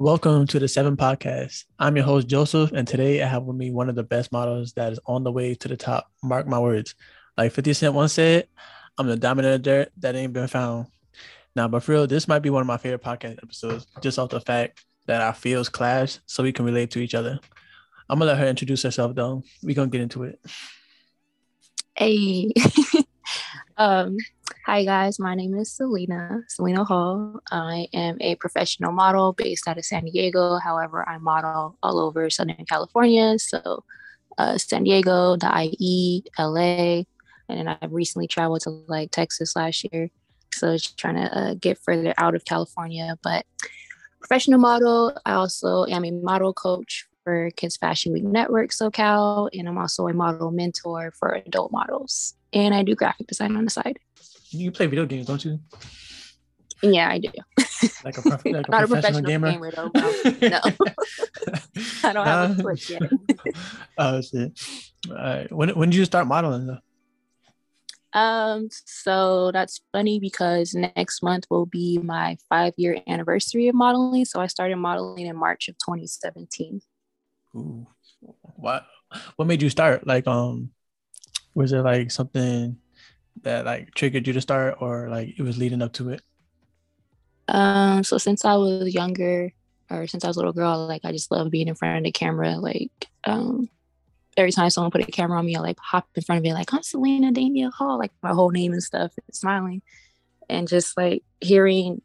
Welcome to the Seven Podcast. I'm your host, Joseph, and today I have with me one of the best models that is on the way to the top. Mark my words. Like 50 Cent once said, I'm the the dirt that ain't been found. Now, but for real, this might be one of my favorite podcast episodes, just off the fact that our fields clash so we can relate to each other. I'm gonna let her introduce herself though. We're gonna get into it. Hey. um, hi guys, my name is Selina, Selina Hall. I am a professional model based out of San Diego. However, I model all over Southern California. So uh, San Diego, the IE, LA, and then I've recently traveled to like Texas last year. So just trying to uh, get further out of California. But professional model, I also am a model coach for Kids Fashion Week Network SoCal, and I'm also a model mentor for adult models. And I do graphic design on the side. You play video games, don't you? Yeah, I do. Like a, prof- like a Not a professional professional gamer. gamer, though. No. I don't have a Nah. Switch yet. oh shit! All right. When when did you start modeling though? Um, so that's funny because next month will be my five year anniversary of modeling. So I started modeling in March of 2017. Ooh. What what made you start? Like um was it like something that like triggered you to start or like it was leading up to it? Um, so since I was younger, or since I was a little girl, like I just love being in front of the camera. Like, um, every time someone put a camera on me, I like hop in front of it, like I'm Selina Danielle Hall, like my whole name and stuff, and smiling, and just like hearing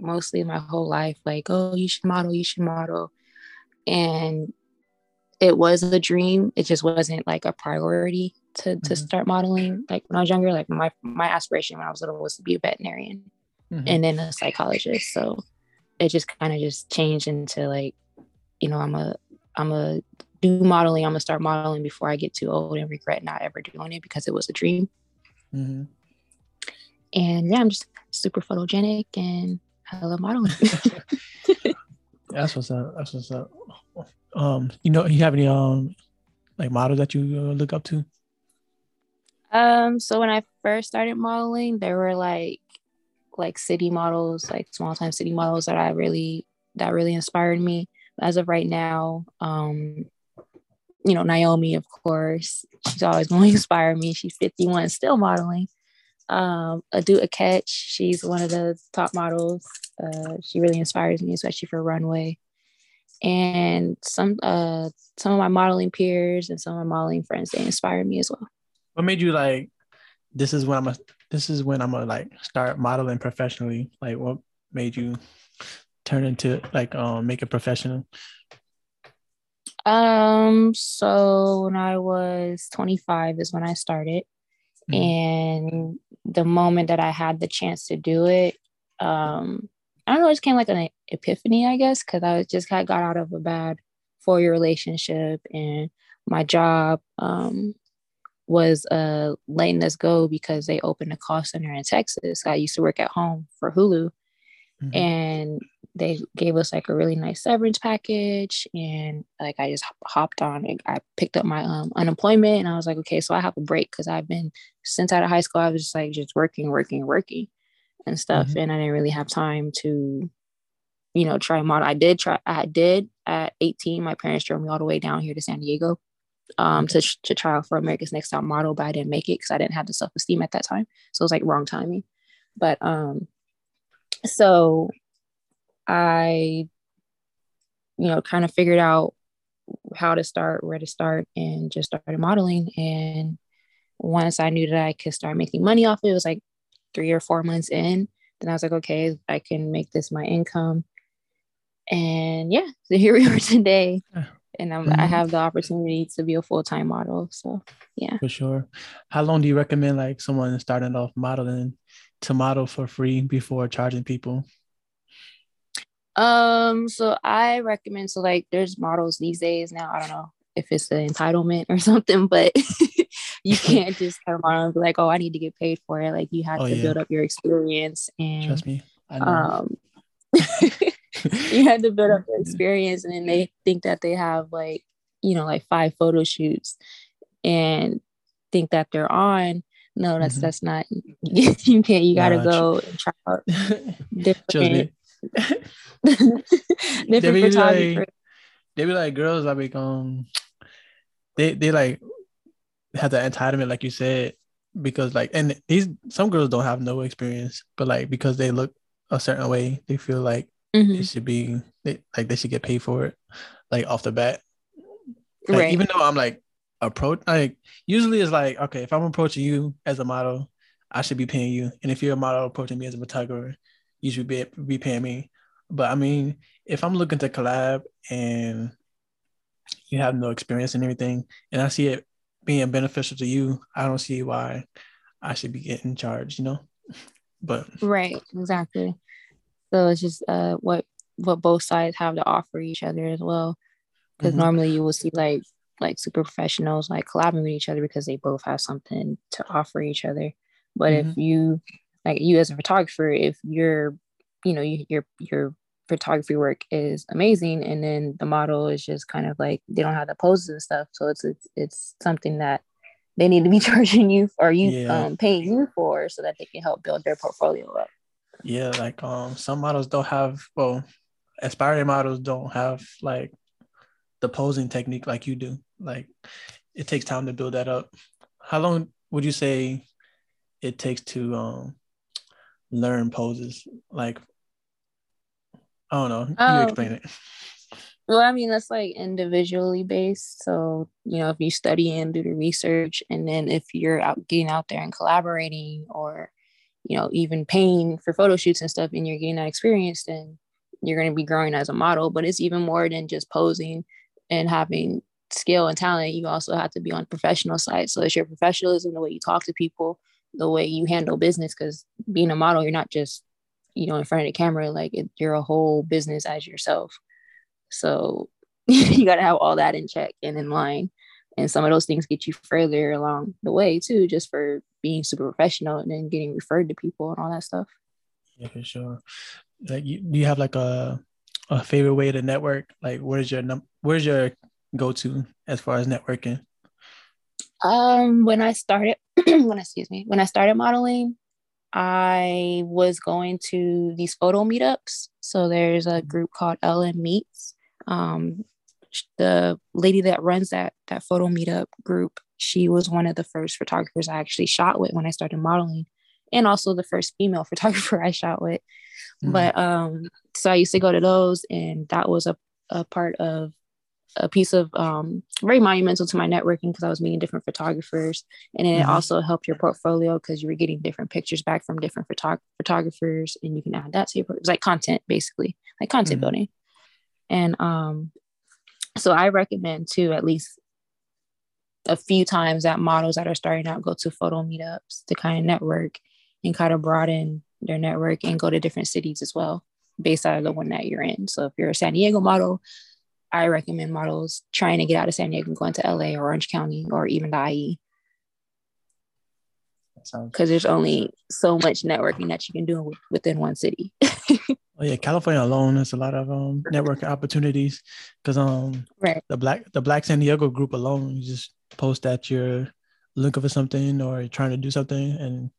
mostly my whole life, like, oh, you should model, you should model, and it was a dream. It just wasn't like a priority to to Mhm. start modeling. Like when I was younger, like my my aspiration when I was little was to be a veterinarian Mhm. and then a psychologist. So it just kind of just changed into like, you know, I'm a I'm a do modeling. I'm gonna start modeling before I get too old and regret not ever doing it because it was a dream. Mhm. And yeah, I'm just super photogenic and I love modeling. That's what's up. That's what's up. Um, you know, you have any um like models that you uh, look up to? um, so when I first started modeling, there were like like city models, like small time city models that I really that really inspired me. As of right now, um, you know, Naomi, of course, she's always going to inspire me. She's 51, still modeling. Um, Adut Akech, she's one of the top models. Uh, she really inspires me, especially for runway. And some uh, some of my modeling peers and some of my modeling friends, they inspired me as well. What made you like this is when I'm a this is when I'm gonna like start modeling professionally? Like what made you turn into like um make it professional? Um, so when I was 25 is when I started. Mhm. And the moment that I had the chance to do it, um, I don't know, it just came like an epiphany, I guess, because I was just of got out of a bad four-year relationship and my job um was uh letting us go because they opened a call center in Texas. I used to work at home for Hulu Mhm. and they gave us like a really nice severance package and like i just hopped on it i picked up my um, unemployment and i was like okay so i have a break because i've been since out of high school i was just like just working working working and stuff Mhm. and i didn't really have time to you know try model i did try i did at 18 my parents drove me all the way down here to san diego um to, to try out for america's next top model but i didn't make it because i didn't have the self-esteem at that time so it was like wrong timing but um so I, you know, kind of figured out how to start, where to start, and just started modeling. And once I knew that I could start making money off it, it was like three or four months in. Then I was like, okay, I can make this my income. And yeah, so here we are today. And I'm, I Mhm. have the opportunity to be a full time model. So yeah. For sure. How long do you recommend like someone starting off modeling to model for free before charging people? Um, so I recommend so like there's models these days now. I don't know if it's the entitlement or something, but you can't just come on and be like, oh, I need to get paid for it. Like you have Oh, to yeah. build up your experience and Trust me. I know. um you had to build up your experience and then they think that they have like, you know, like five photo shoots and think that they're on. No, that's Mhm. that's not you can't you gotta Nah, go and try out different different they be like, they be like girls like um they they like have the entitlement like you said because like and these some girls don't have no experience but like because they look a certain way they feel like mm-hmm. it should be they, like they should get paid for it like off the bat. Like, right. even though i'm like approach like usually it's like okay if i'm approaching you as a model i should be paying you and if you're a model approaching me as a photographer you should be, be paying me. But i mean if i'm looking to collab and you have no experience and everything and i see it being beneficial to you i don't see why i should be getting charged you know but right exactly so it's just uh what what both sides have to offer each other as well because mm-hmm. normally you will see like like super professionals like collaborating with each other because they both have something to offer each other. But mm-hmm. if you like you as a photographer, if you're you know you, your your photography work is amazing and then the model is just kind of like they don't have the poses and stuff so it's it's, it's something that they need to be charging you or you yeah. um, paying you for so that they can help build their portfolio up yeah like um some models don't have well aspiring models don't have like the posing technique like you do. Like it takes time to build that up. How long would you say it takes to um learn poses? Like I don't know. Um, you explain it. Well, I mean, that's like individually based. So, you know, if you study and do the research, and then if you're out getting out there and collaborating or, you know, even paying for photo shoots and stuff, and you're getting that experience, then you're going to be growing as a model. But it's even more than just posing and having skill and talent, you also have to be on the professional side. So it's your professionalism, the way you talk to people, the way you handle business. Because being a model, you're not just you know in front of the camera, like it, you're a whole business as yourself. So you got to have all that in check and in line. And some of those things get you further along the way too, just for being super professional and then getting referred to people and all that stuff. Yeah, for sure. Like, you, do you have like a a favorite way to network? Like, where's your num- where's your go to as far as networking? Um, when I started, when excuse me, when I started modeling, I was going to these photo meetups. So there's a group called Ellen Meets. Um, the lady that runs that that photo meetup group, she was one of the first photographers I actually shot with when I started modeling, and also the first female photographer I shot with. Mm-hmm. But um, so I used to go to those, and that was a, a part of a piece of um, very monumental to my networking because I was meeting different photographers, and then mm-hmm. it also helped your portfolio because you were getting different pictures back from different photog- photographers, and you can add that to your. It's like content, basically, like content mm-hmm. building, and um, so I recommend to at least a few times that models that are starting out go to photo meetups to kind of network and kind of broaden their network and go to different cities as well based out of the one that you're in. So if you're a San Diego model, I recommend models trying to get out of San Diego, and going to LA or Orange County or even the IE. Because there's only so much networking that you can do within one city. oh yeah, California alone has a lot of um networking opportunities. Because um right. the black the Black San Diego group alone, you just post that you're looking for something or trying to do something, and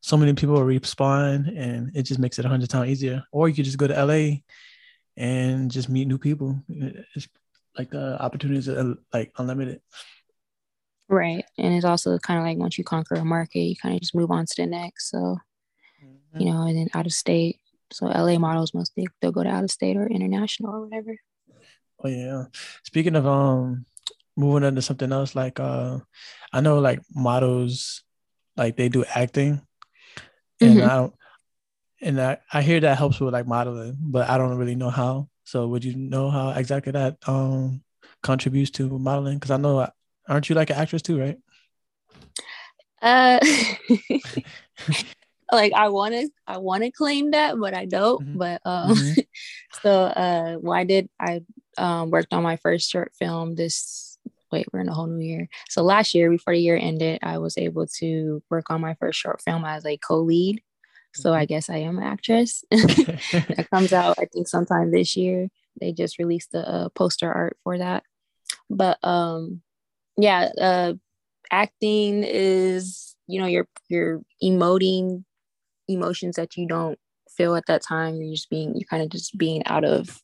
so many people will respond and it just makes it a hundred times easier. Or you could just go to LA and just meet new people. It's like the opportunities are like unlimited. Right. And it's also kind of like once you conquer a market, you kind of just move on to the next. So, mm-hmm. you know, and then out of state. So LA models mostly they'll go to out of state or international or whatever. Oh yeah. Speaking of um moving into something else, like uh I know like models like they do acting and mm-hmm. I don't, and I, I hear that helps with like modeling, but I don't really know how. So would you know how exactly that um contributes to modeling? Because I know aren't you like an actress too, right? Uh, like I want to I want to claim that, but I don't. Mm-hmm. But um, mm-hmm. so uh, I did I um worked on my first short film this wait, we're in a whole new year. So last year, before the year ended, I was able to work on my first short film as a co-lead. So I mm-hmm. guess I am an actress. that comes out, I think, sometime this year. They just released the uh, poster art for that. But um, yeah, uh, acting is you know you're you're emoting emotions that you don't feel at that time. You're just being, you're kind of just being out of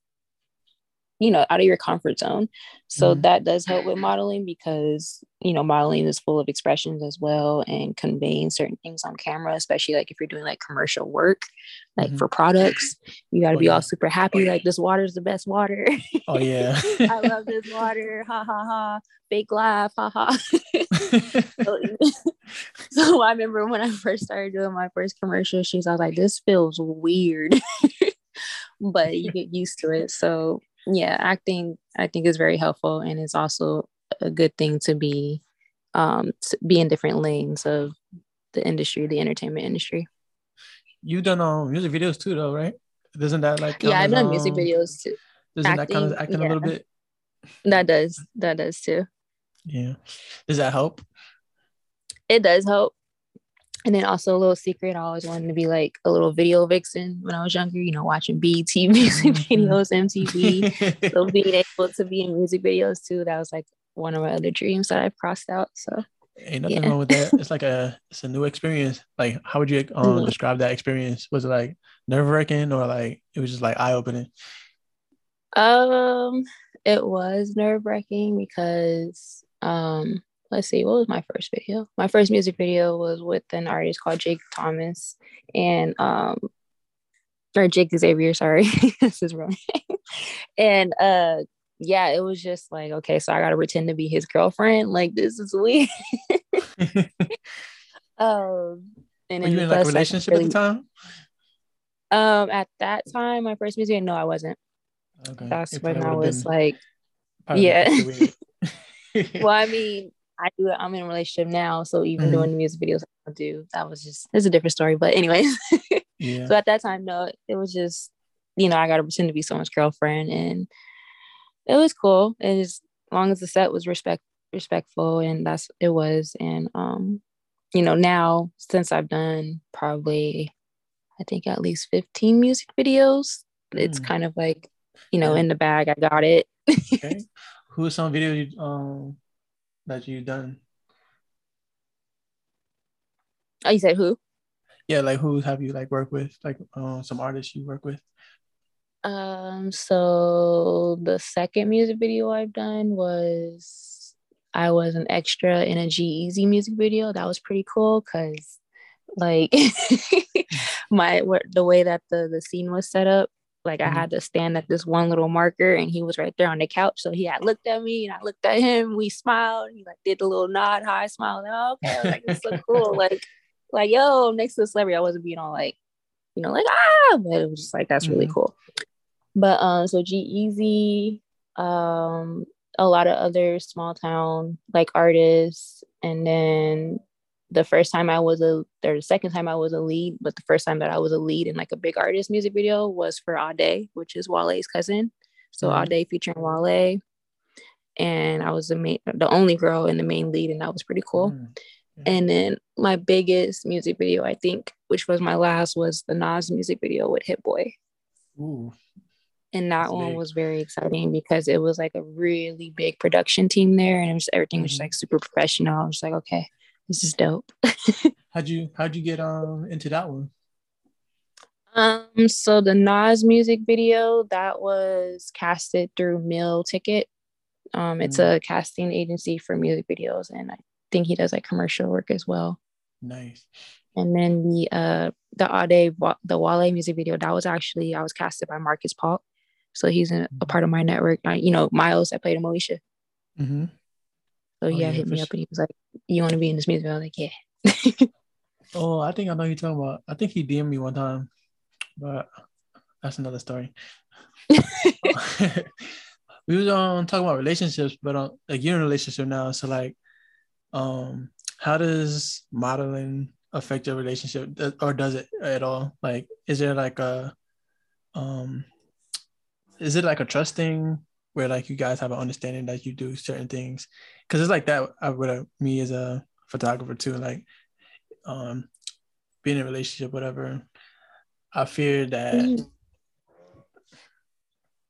you know out of your comfort zone. So mm-hmm. that does help with modeling because you know modeling is full of expressions as well and conveying certain things on camera especially like if you're doing like commercial work like mm-hmm. for products you got to oh, be yeah. all super happy like this water is the best water. Oh yeah. I love this water. Ha ha ha. Fake laugh ha ha. So, so i remember when i first started doing my first commercial shoots i was like this feels weird. But you get used to it. So yeah acting i think is very helpful and it's also a good thing to be um to be in different lanes of the industry the entertainment industry. You've done um music videos too though right? Doesn't that like yeah i've done um, music videos too. doesn't acting, that kind of acting yeah. a little bit? That does that does too. Yeah. Does that help? It does help and then also a little secret, I always wanted to be like a little video vixen when I was younger, you know, watching BET music mm-hmm. videos, MTV. so being able to be in music videos too, that was like one of my other dreams that I've crossed out. So ain't nothing yeah. wrong with that. It's like a it's a new experience. Like how would you um, mm-hmm. describe that experience? Was it like nerve wracking or like it was just like eye opening? Um, it was nerve wracking because um let's see, what was my first video? My first music video was with an artist called Jake Thomas and um or Jake Xavier, sorry. this is wrong. and uh yeah, it was just like, okay, so I gotta pretend to be his girlfriend. Like this is weird. um and Were you in like a relationship really, at the time? Um at that time, my first music, no, I wasn't. Okay. That's it when I was like yeah. well, I mean, I do it. I'm in a relationship now, so even mm-hmm. doing the music videos I do, that was just it's a different story. But anyways, yeah. so at that time, no, it was just you know I got to pretend to be someone's girlfriend, and it was cool. And as long as the set was respect respectful, and that's it was. And um, you know, now since I've done probably, I think at least 15 music videos, mm. it's kind of like you know in the bag. I got it. okay. Who are some videos you um that you've done? Oh, you said who? Yeah, like who have you like worked with? Like um, some artists you work with? Um, so the second music video I've done was I was an extra in a G-Eazy music video. That was pretty cool because like my the way that the the scene was set up like mm-hmm. I had to stand at this one little marker and he was right there on the couch. So he had looked at me and I looked at him. We smiled. He like did the little nod, high smile. Like, oh, okay, I was like, it's so cool. like, like, yo, next to the celebrity. I wasn't being all like, you know, like, ah, but it was just like, that's mm-hmm. really cool. But um, so G-Eazy, um, a lot of other small town like artists, and then the first time I was a or the second time I was a lead, but the first time that I was a lead in like a big artist music video was for Ade, which is Wale's cousin. So mm-hmm. Ade featuring Wale. And I was the main the only girl in the main lead, and that was pretty cool. Mm-hmm. And then my biggest music video, I think, which was my last, was the Nas music video with Hit Boy. Ooh. And that That's one big. was very exciting because it was like a really big production team there, and it was everything was mm-hmm. like super professional. I was like, okay, this is dope. how'd you how'd you get um into that one? Um, so the Nas music video that was casted through Mill Ticket. Um, it's mm. a casting agency for music videos, and I think he does like commercial work as well. Nice. And then the uh the Ade the Wale music video that was actually I was casted by Marcus Paulk, so he's a, a mm. part of my network. I, you know Myles, I played in Moesha. Mm-hmm. So oh, yeah, hit me up and he was like, "You want to be in this music?" I was like, "Yeah." oh, I think I know you're talking about. I think he DM'd me one time, but that's another story. we was um talking about relationships, but um, like you're in a relationship now, so like, um, how does modeling affect your relationship, or does it at all? Like, is there like a, um, is it like a trust thing where like you guys have an understanding that you do certain things because it's like that with a, me as a photographer too like um being in a relationship whatever i fear that mm-hmm.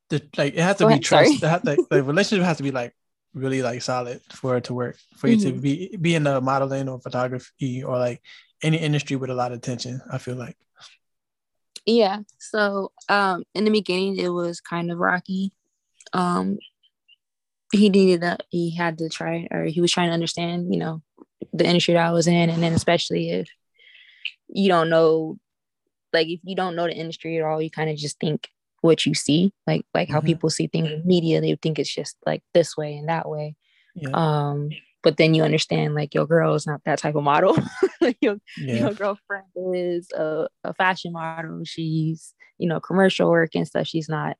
the, like it has to Go be ahead, trust the, like, the relationship has to be like really like solid for it to work for mm-hmm. you to mm-hmm. be be in the modeling or photography or like any industry with a lot of tension i feel like yeah. So um in the beginning it was kind of rocky. Um he needed that he had to try or he was trying to understand, you know, the industry that I was in and then especially if you don't know like if you don't know the industry at all, you kind of just think what you see, like like how mm-hmm. people see things in media, they think it's just like this way and that way. Yeah. Um but then you understand like your girl is not that type of model your, yeah. your girlfriend is a, a fashion model she's you know commercial work and stuff she's not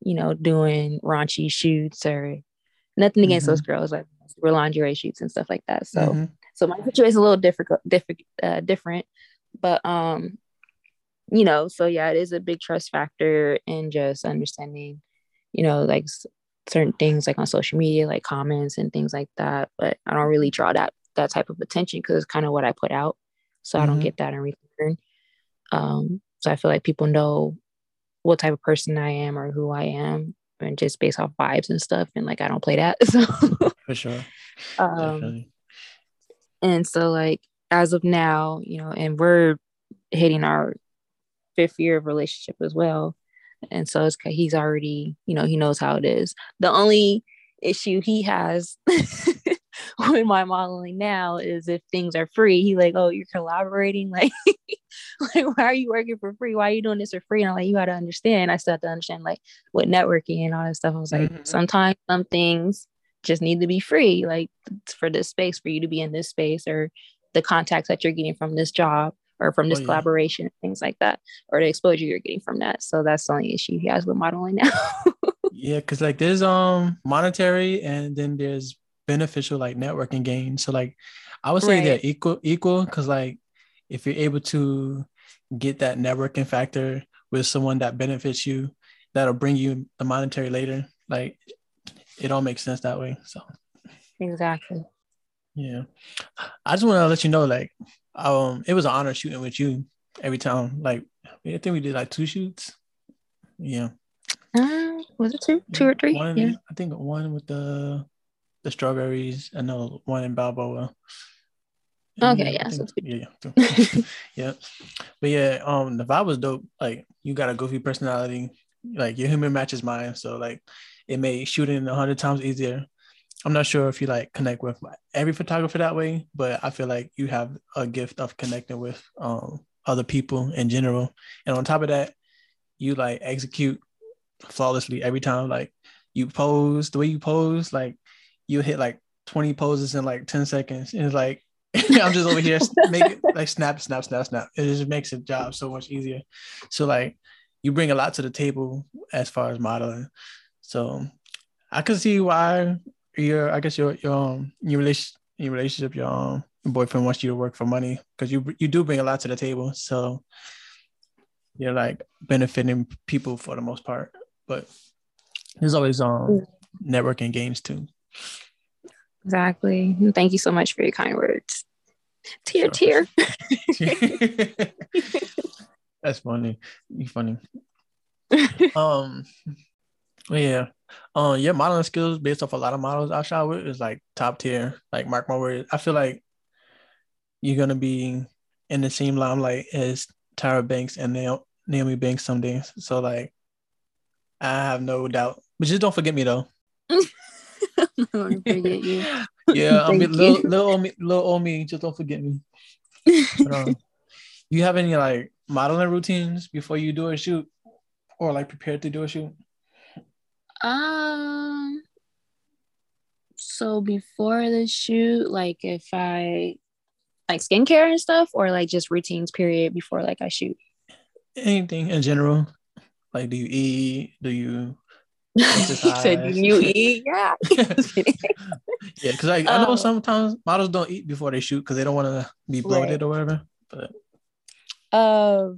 you know doing raunchy shoots or nothing against mm-hmm. those girls like we're lingerie shoots and stuff like that so mm-hmm. so my situation is a little difficult different uh, different but um you know so yeah it is a big trust factor in just understanding you know like certain things like on social media, like comments and things like that. But I don't really draw that that type of attention because it's kind of what I put out. So mm-hmm. I don't mm-hmm. get that in return. Um, so I feel like people know what type of person I am or who I am, and just based off vibes and stuff. And like I don't play that. So for sure. um, and so like as of now, you know, and we're hitting our fifth year of relationship as well and so it's he's already you know he knows how it is the only issue he has with my modeling now is if things are free he like oh you're collaborating like like why are you working for free why are you doing this for free and i'm like you got to understand i still have to understand like what networking and all that stuff i was like mm-hmm. sometimes some things just need to be free like for this space for you to be in this space or the contacts that you're getting from this job or from this oh, yeah. collaboration, things like that, or the exposure you're getting from that. So that's the only issue he has with modeling now. yeah, because like there's um monetary and then there's beneficial like networking gains. So like I would say right. they're equal equal because like if you're able to get that networking factor with someone that benefits you, that'll bring you the monetary later. Like it all makes sense that way. So exactly. Yeah. I just want to let you know, like, um, it was an honor shooting with you every time. Like, I think we did like two shoots. Yeah. Uh, was it two, two or three? One, yeah. I think one with the the strawberries. I know one in Balboa. Okay, yeah, think, yeah, yeah, yeah. But yeah, um, the vibe was dope. Like, you got a goofy personality. Like, your humor matches mine, so like, it made shooting a hundred times easier. I'm not sure if you like connect with every photographer that way, but I feel like you have a gift of connecting with um, other people in general. And on top of that, you like execute flawlessly every time. Like you pose the way you pose, like you hit like 20 poses in like 10 seconds. And it's like I'm just over here make it like snap, snap, snap, snap. It just makes the job so much easier. So like you bring a lot to the table as far as modeling. So I can see why your I guess your your um, your relation your relationship your um, boyfriend wants you to work for money because you you do bring a lot to the table. So you're like benefiting people for the most part, but there's always um networking games too. Exactly. Thank you so much for your kind words. Tear, sure. tear. That's funny. You funny. um, yeah. Um, yeah. modeling skills based off a lot of models I shot with is like top tier. Like mark my words. I feel like you're gonna be in the same limelight as Tyra Banks and Naomi Banks someday. So like, I have no doubt. But just don't forget me though. forget you. Yeah, I mean, little, little old me, little old me. Just don't forget me. But, um, you have any like modeling routines before you do a shoot, or like prepared to do a shoot? Um. So before the shoot, like if I like skincare and stuff, or like just routines period before like I shoot. Anything in general, like do you eat? Do you? You said you eat? Yeah. yeah, because like, I know um, sometimes models don't eat before they shoot because they don't want to be bloated right. or whatever. But um, uh,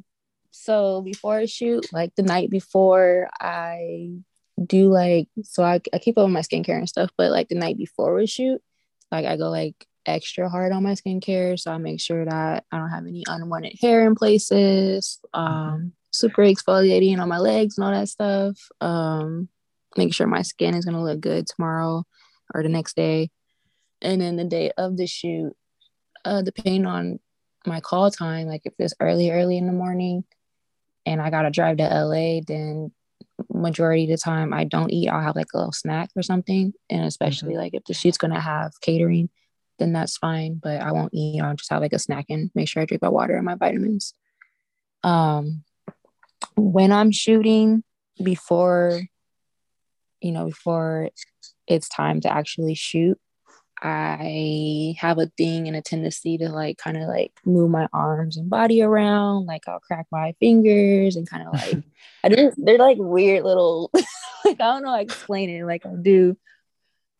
so before I shoot, like the night before, I do like so I, I keep up with my skincare and stuff, but like the night before we shoot, like I go like extra hard on my skincare. So I make sure that I don't have any unwanted hair in places. Um super exfoliating on my legs and all that stuff. Um making sure my skin is gonna look good tomorrow or the next day. And then the day of the shoot, uh depending on my call time, like if it's early, early in the morning, and I gotta drive to LA, then majority of the time I don't eat. I'll have like a little snack or something. And especially mm-hmm. like if the shoot's gonna have catering, then that's fine. But I won't eat. I'll just have like a snack and make sure I drink my water and my vitamins. Um when I'm shooting before, you know, before it's time to actually shoot, I have a thing and a tendency to like kind of like move my arms and body around. Like I'll crack my fingers and kind of like I do they're like weird little like I don't know how to explain it. Like I'll do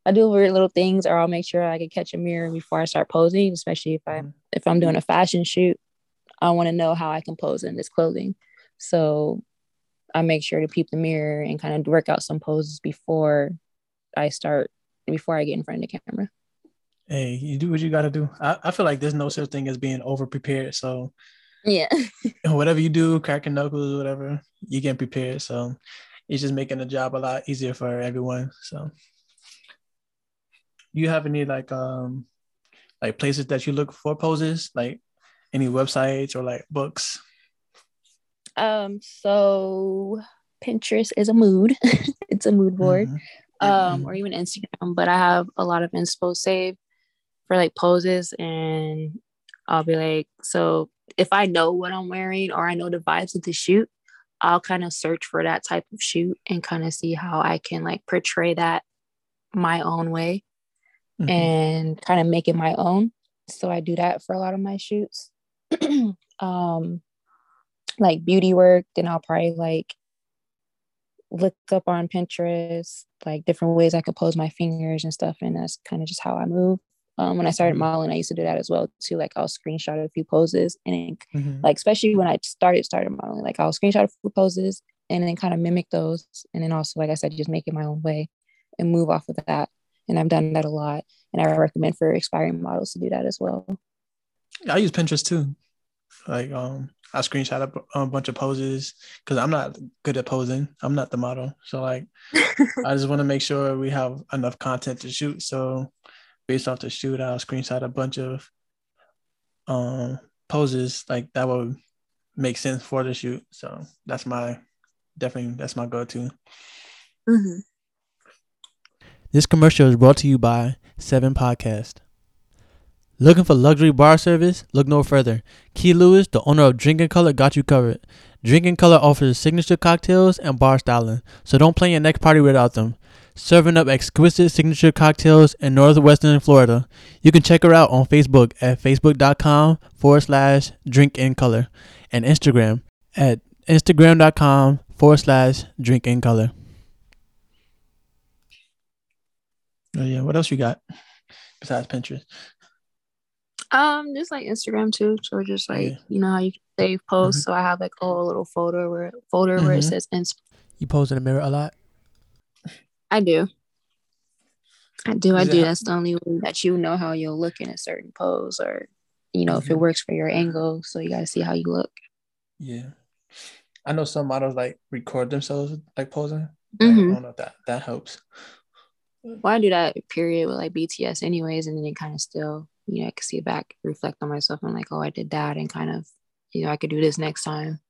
I do weird little things or I'll make sure I can catch a mirror before I start posing, especially if I mm-hmm. if I'm doing a fashion shoot. I want to know how I can pose in this clothing. So I make sure to peep the mirror and kind of work out some poses before I start before I get in front of the camera hey, you do what you got to do. I, I feel like there's no such thing as being over prepared. So, yeah, whatever you do, cracking knuckles, whatever, you get prepared. So, it's just making the job a lot easier for everyone. So, do you have any like um like places that you look for poses, like any websites or like books? Um, so Pinterest is a mood. it's a mood board. Mm-hmm. Um, or even Instagram, but I have a lot of inspo saved for like poses and I'll be like, so if I know what I'm wearing or I know the vibes of the shoot, I'll kind of search for that type of shoot and kind of see how I can like portray that my own way mm-hmm. and kind of make it my own. So I do that for a lot of my shoots. um like beauty work, then I'll probably like look up on Pinterest, like different ways I could pose my fingers and stuff. And that's kind of just how I move. Um, when I started mm-hmm. modeling, I used to do that as well too. Like I'll screenshot a few poses and mm-hmm. like especially when I started started modeling, like I'll screenshot a few poses and then kind of mimic those. And then also, like I said, just make it my own way and move off of that. And I've done that a lot. And I recommend for aspiring models to do that as well. I use Pinterest too. Like um I screenshot a, a bunch of poses because I'm not good at posing. I'm not the model. So like I just want to make sure we have enough content to shoot. So based off the shoot, I'll screenshot a bunch of um poses like that would make sense for the shoot. So that's my definitely that's my go-to. Mm-hmm. This commercial is brought to you by Seven Podcast. Looking for luxury bar service? Look no further. Key Lewis, the owner of Drinking Color, got you covered. Drinking Color offers signature cocktails and bar styling, so don't plan your next party without them serving up exquisite signature cocktails in northwestern Florida. You can check her out on Facebook at facebook.com forward slash drink in color and Instagram at instagram.com forward slash drink in color. Oh yeah, what else you got besides Pinterest? Um, just like Instagram too. So just like yeah. you know how you save posts. Mm-hmm. So I have like a little folder where folder mm-hmm. where it mm-hmm. says Inst- You pose in the mirror a lot? I do. I do. I do. That's the only way that you know how you'll look in a certain pose, or you know, mm-hmm. if it mm-hmm. works for your angle. So you got to see how you look. Yeah, I know some models like record themselves like posing. Mm-hmm. I don't know if that that helps. Well, I do that period with like BTS, anyways, and then it kind of still, you know, I could see back, reflect on myself, and like, oh, I did that, and kind of, you know, I could do this next time.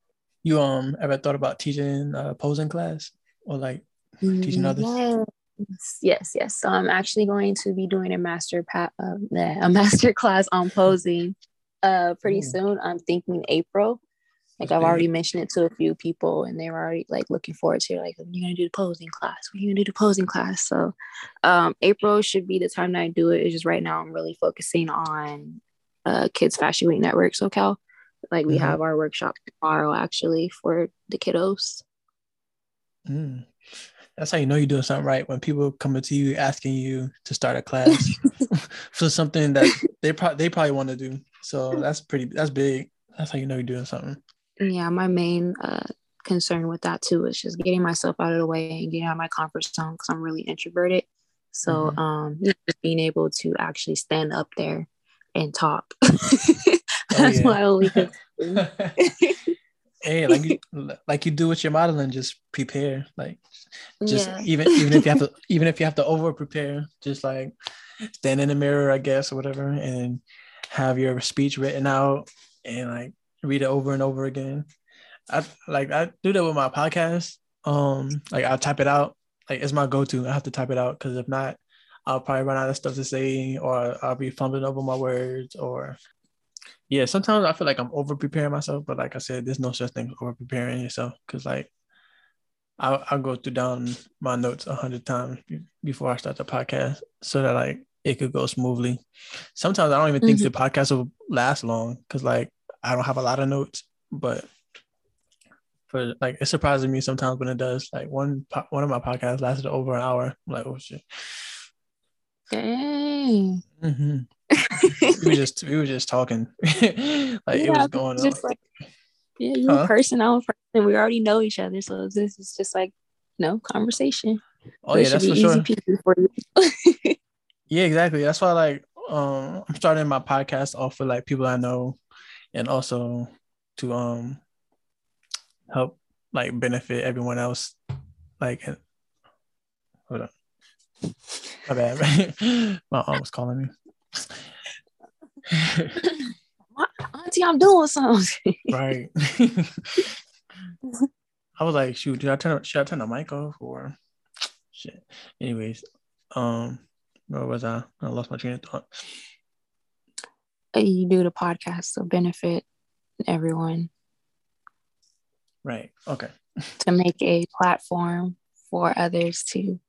You um ever thought about teaching a posing class or like teaching others? Yes, yes, yes. So I'm actually going to be doing a master pa- uh, a master class on posing uh pretty Ooh. soon. I'm thinking April. Like I've already mentioned it to a few people and they were already like looking forward to it. Like, you're gonna do the posing class? When are you gonna do the posing class? So um April should be the time that I do it. It's just right now I'm really focusing on uh Kids Fashion Week Network SoCal. Like we mm-hmm. have our workshop tomorrow actually for the kiddos. Mm. That's how you know you're doing something right when people come to you asking you to start a class for something that they probably they probably want to do. So that's pretty that's big. That's how you know you're doing something. Yeah, my main uh, concern with that too is just getting myself out of the way and getting out of my comfort zone because I'm really introverted. So mm-hmm. um, just being able to actually stand up there and talk. Oh, that's my only concern. hey, like you, like you do with your modeling, just prepare. Like just yeah. even even if you have to even if you have to over prepare, just like stand in the mirror, I guess, or whatever, and have your speech written out and like read it over and over again. I like I do that with my podcast. Um, like I'll type it out. Like it's my go-to. I have to type it out because if not, I'll probably run out of stuff to say, or I'll be fumbling over my words, or yeah. Sometimes I feel like I'm over preparing myself, but like I said, there's no such thing as over preparing yourself because like I'll, I'll go through down my notes a hundred times before I start the podcast so that like it could go smoothly. Sometimes I don't even think mm-hmm. the podcast will last long because like I don't have a lot of notes, but for like it surprises me sometimes when it does. Like one one of my podcasts lasted over an hour. I'm like, oh shit. Dang. Mm-hmm. we were just we were just talking. like yeah, it was going on. Like, yeah, you huh? person, I'm a person. We already know each other, so this is just like no conversation. Oh yeah, that's for sure. For you. yeah, exactly. That's why like um I'm starting my podcast off with like people I know, and also to um help like benefit everyone else. Like, hold on. My bad. My aunt was calling me. Auntie, I'm doing something. right. I was like, shoot, did I turn should I turn the mic off or shit? Anyways, um, where was I? I lost my train of thought. You do the podcast to benefit everyone. Right. Okay. to make a platform for others to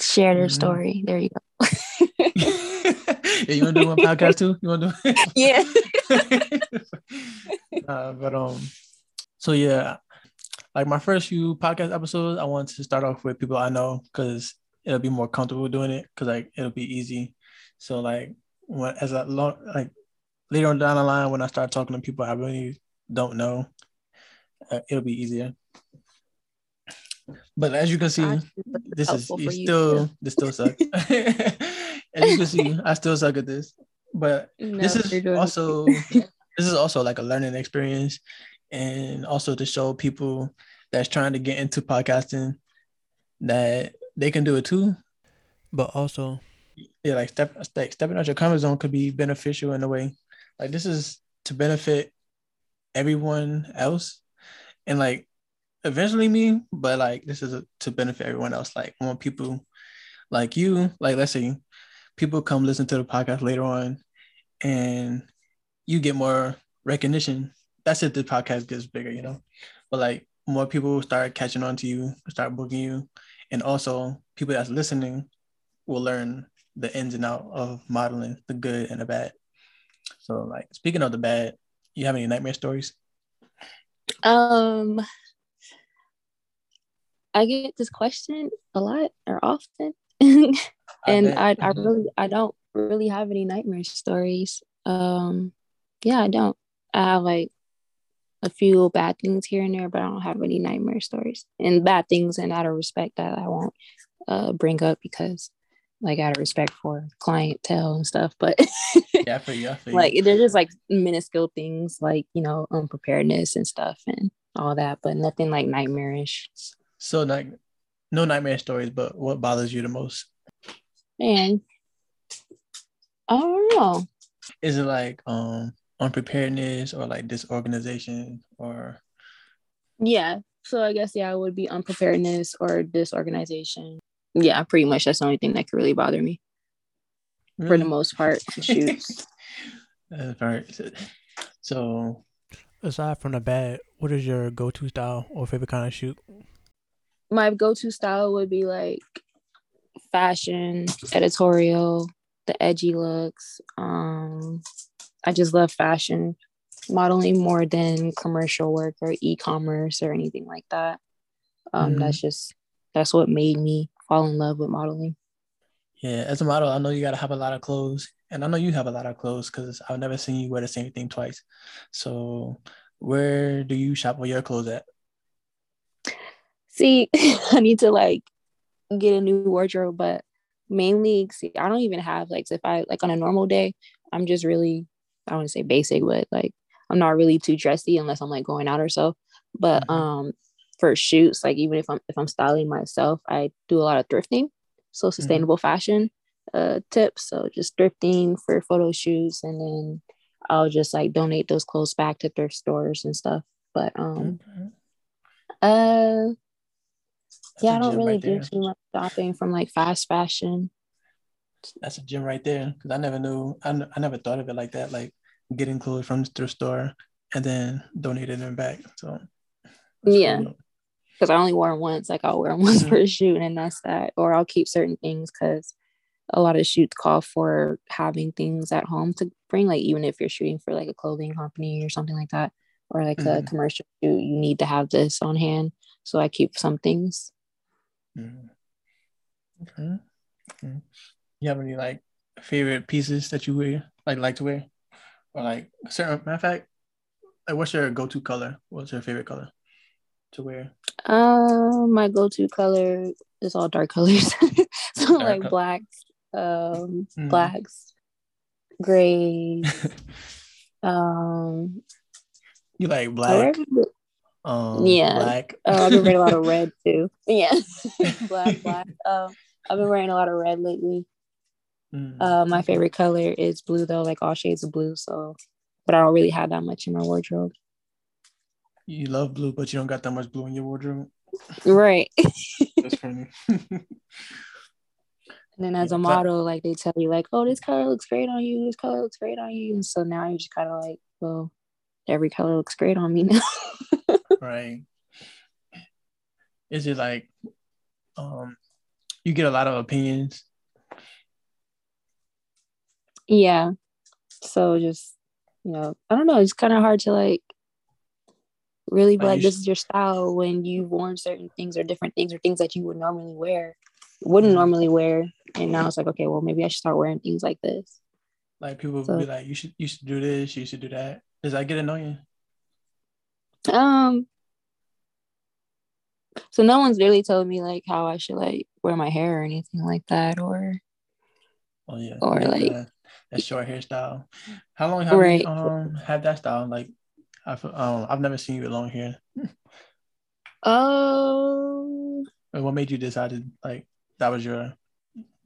share their mm-hmm. story. There you go. yeah, you want to do one podcast too? You want to do? yeah. uh, but um, so yeah, like my first few podcast episodes, I want to start off with people I know because it'll be more comfortable doing it because like it'll be easy. So like when as a long like later on down the line when I start talking to people I really don't know, uh, it'll be easier. But as you can see, this is you still you this still sucks. as you can see, I still suck at this. But no, this is also this is also like a learning experience and also to show people that's trying to get into podcasting that they can do it too. But also yeah, like step like stepping out your comfort zone could be beneficial in a way. Like this is to benefit everyone else and like eventually me, but like this is a, to benefit everyone else. Like want people like you, like let's say people come listen to the podcast later on and you get more recognition. That's if the podcast gets bigger, you know. But like more people start catching on to you, start booking you. And also people that's listening will learn the ins and out of modeling, the good and the bad. So like speaking of the bad, you have any nightmare stories? Um, I get this question a lot or often, and I, I, I really I don't really have any nightmare stories. Um, yeah, I don't. I have like a few bad things here and there, but I don't have any nightmare stories and bad things, and out of respect that I won't uh, bring up because like out of respect for clientele and stuff. But yeah, for you, for you. like they're just like minuscule things like you know unpreparedness and stuff and all that, but nothing like nightmarish. So like no nightmare stories, but what bothers you the most? Man, I don't know. Is it like um unpreparedness or like disorganization or? Yeah. So I guess yeah, it would be unpreparedness or disorganization yeah, pretty much that's the only thing that could really bother me really? for the most part. Shoots. That's right. So, aside from the bad, what is your go-to style or favorite kind of shoot? My go-to style would be like fashion, editorial, the edgy looks. Um, I just love fashion modeling more than commercial work or e-commerce or anything like that. Um, mm That's just that's what made me fall in love with modeling. Yeah, as a model, I know you got to have a lot of clothes, and I know you have a lot of clothes because I've never seen you wear the same thing twice. So, where do you shop for your clothes at? See, I need to like get a new wardrobe, but mainly, see, I don't even have like if I like on a normal day, I'm just really I want to say basic, but like I'm not really too dressy unless I'm like going out or so. But mm-hmm. um, for shoots, like even if I'm if I'm styling myself, I do a lot of thrifting. So mm-hmm. sustainable mm-hmm. fashion uh tips. So just thrifting for photo shoots and then I'll just like donate those clothes back to thrift stores and stuff. But um, okay. uh, That's yeah, I don't really right do too much shopping from like fast fashion. That's a gym right there because I never knew. I, n- I never thought of it like that. Like getting clothes from the thrift store and then donating them back. So yeah. Because I only wore them once. Like I'll wear them once mm-hmm. for a shoot, and that's that. Or I'll keep certain things because a lot of shoots call for having things at home to bring. Like even if you're shooting for like a clothing company or something like that, or like mm-hmm. a commercial shoot, you need to have this on hand. So I keep some things. Mm-hmm. Okay. okay. You have any like favorite pieces that you wear, like like to wear, or like certain matter of fact, like what's your go-to color? What's your favorite color to wear? Uh, my go-to color is all dark colors. so dark like color. black, um, mm. blacks, grays. um, you like black? Um, yeah. Black. uh, I've been wearing a lot of red too. Yeah, black, black. Um, I've been wearing a lot of red lately. Mm. Uh, my favorite color is blue though, like all shades of blue. So, but I don't really have that much in my wardrobe. You love blue, but you don't got that much blue in your wardrobe. Right. That's funny. and then as a model, like they tell you, like, oh, this color looks great on you. This color looks great on you. And so now you're just kind of like, well, every color looks great on me now. right. Is it like, um, you get a lot of opinions yeah so just you know i don't know it's kind of hard to like really be like this is your style when you've worn certain things or different things or things that you would normally wear wouldn't mm-hmm. normally wear and now it's like okay well maybe i should start wearing things like this like people so, be like you should you should do this you should do that does that get annoying um so no one's really told me like how i should like wear my hair or anything like that or oh yeah or like that short hairstyle. How long have right. you um had that style? Like, I've um I've never seen you with long hair. Um. What made you decide to like that was your